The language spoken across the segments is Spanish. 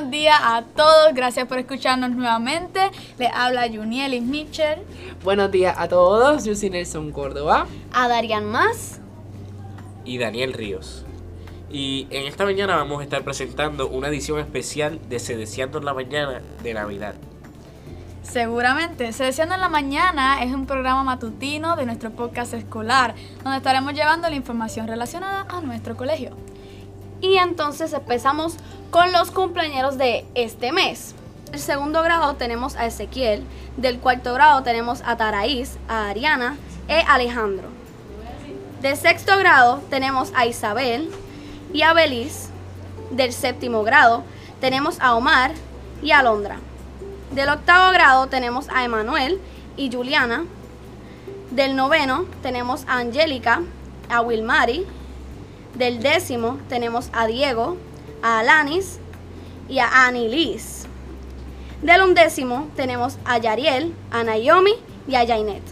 buenos días a todos. Gracias por escucharnos nuevamente. Le habla Junielis Mitchell. Buenos días a todos. Yo soy Nelson Córdoba. A Darian Más. Y Daniel Ríos. Y en esta mañana vamos a estar presentando una edición especial de Se Deseando en la Mañana de Navidad. Seguramente. Se Deseando en la Mañana es un programa matutino de nuestro podcast escolar, donde estaremos llevando la información relacionada a nuestro colegio. Y entonces empezamos con los cumpleaños de este mes. Del segundo grado tenemos a Ezequiel, del cuarto grado tenemos a Taraís, a Ariana a Alejandro. Del sexto grado tenemos a Isabel y a Belis. Del séptimo grado tenemos a Omar y a Londra. Del octavo grado tenemos a Emanuel y Juliana. Del noveno tenemos a Angélica, a Wilmary del décimo tenemos a Diego, a Alanis y a Annelies. Del undécimo tenemos a Yariel, a Naomi y a Jainet.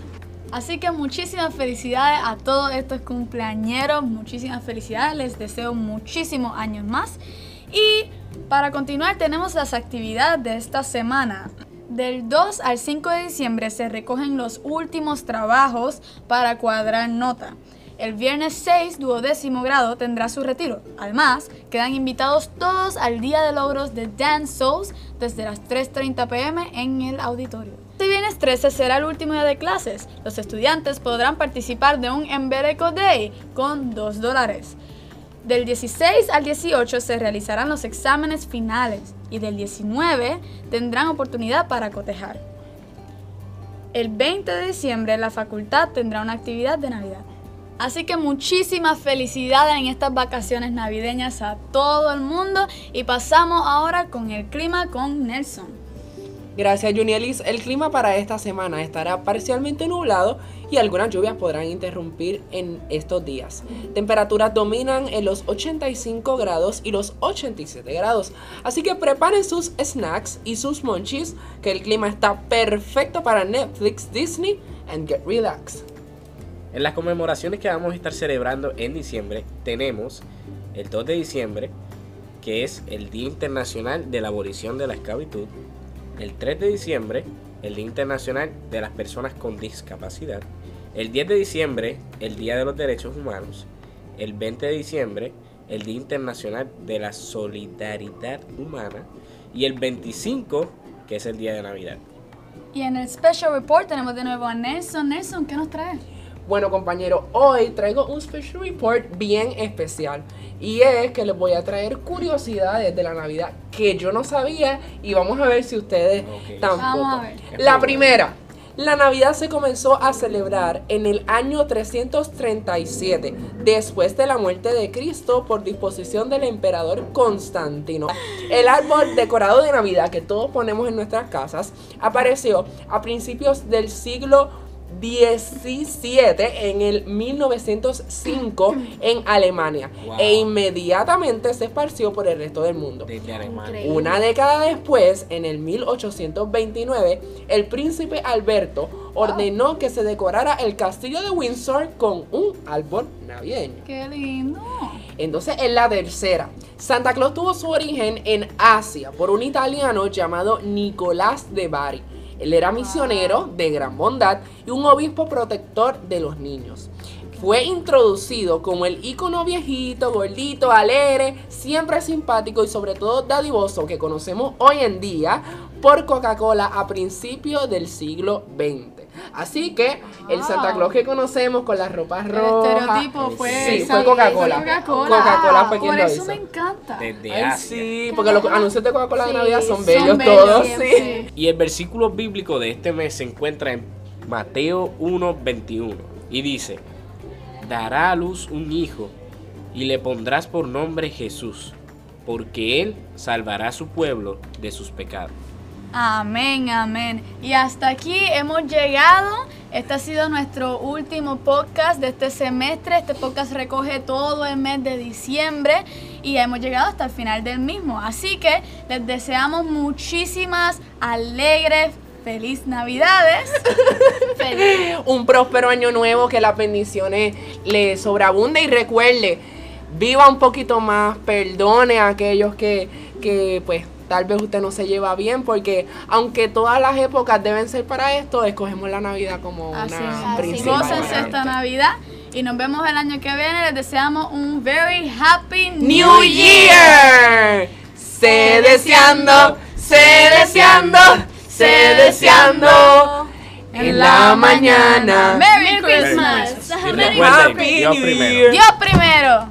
Así que muchísimas felicidades a todos estos cumpleañeros, muchísimas felicidades, les deseo muchísimos años más. Y para continuar tenemos las actividades de esta semana. Del 2 al 5 de diciembre se recogen los últimos trabajos para cuadrar nota. El viernes 6, duodécimo grado, tendrá su retiro. Además, quedan invitados todos al Día de Logros de Dance Souls desde las 3.30 pm en el auditorio. Este viernes 13 será el último día de clases. Los estudiantes podrán participar de un Embereco Day con 2 dólares. Del 16 al 18 se realizarán los exámenes finales y del 19 tendrán oportunidad para cotejar. El 20 de diciembre la facultad tendrá una actividad de Navidad. Así que muchísimas felicidades en estas vacaciones navideñas a todo el mundo y pasamos ahora con el clima con Nelson. Gracias Junielis. El clima para esta semana estará parcialmente nublado y algunas lluvias podrán interrumpir en estos días. Temperaturas dominan en los 85 grados y los 87 grados. Así que preparen sus snacks y sus munchies que el clima está perfecto para Netflix, Disney and Get Relaxed. En las conmemoraciones que vamos a estar celebrando en diciembre tenemos el 2 de diciembre, que es el Día Internacional de la Abolición de la Esclavitud, el 3 de diciembre, el Día Internacional de las Personas con Discapacidad, el 10 de diciembre, el Día de los Derechos Humanos, el 20 de diciembre, el Día Internacional de la Solidaridad Humana y el 25, que es el Día de Navidad. Y en el Special Report tenemos de nuevo a Nelson. Nelson, ¿qué nos trae? Bueno, compañero, hoy traigo un special report bien especial. Y es que les voy a traer curiosidades de la Navidad que yo no sabía y vamos a ver si ustedes tampoco. La primera, la Navidad se comenzó a celebrar en el año 337, después de la muerte de Cristo por disposición del emperador Constantino. El árbol decorado de Navidad que todos ponemos en nuestras casas apareció a principios del siglo 17 en el 1905 en Alemania e inmediatamente se esparció por el resto del mundo. Una década después, en el 1829, el príncipe Alberto ordenó que se decorara el castillo de Windsor con un árbol navideño. ¡Qué lindo! Entonces, en la tercera, Santa Claus tuvo su origen en Asia por un italiano llamado Nicolás de Bari él era misionero de gran bondad y un obispo protector de los niños. Fue introducido como el ícono viejito, gordito, alegre, siempre simpático y sobre todo dadivoso que conocemos hoy en día por Coca-Cola a principios del siglo XX. Así que el Santa Claus que conocemos con las ropas rojas. El estereotipo fue, sí, fue Coca-Cola. Coca-Cola fue quien Por lo eso hizo. me encanta. Desde Ay, sí, porque los anuncios de Coca-Cola de Navidad son son bellos bellos, todos. sí, Sí. Y el versículo bíblico de este mes se encuentra en Mateo 1:21 y dice, dará a luz un hijo y le pondrás por nombre Jesús, porque él salvará a su pueblo de sus pecados. Amén, amén. Y hasta aquí hemos llegado. Este ha sido nuestro último podcast de este semestre. Este podcast recoge todo el mes de diciembre y hemos llegado hasta el final del mismo. Así que les deseamos muchísimas alegres, feliz Navidades. Un próspero año nuevo, que las bendiciones le sobreabunde y recuerde, viva un poquito más, perdone a aquellos que, que pues tal vez usted no se lleva bien, porque aunque todas las épocas deben ser para esto, escogemos la Navidad como Así una es. principal. Esta Navidad y nos vemos el año que viene. Les deseamos un very happy New Year. Se deseando, se deseando, se deseando. En la mañana. Merry Christmas. Christmas. Merry recuerden, Happy Dios New primero. Year. Dios primero.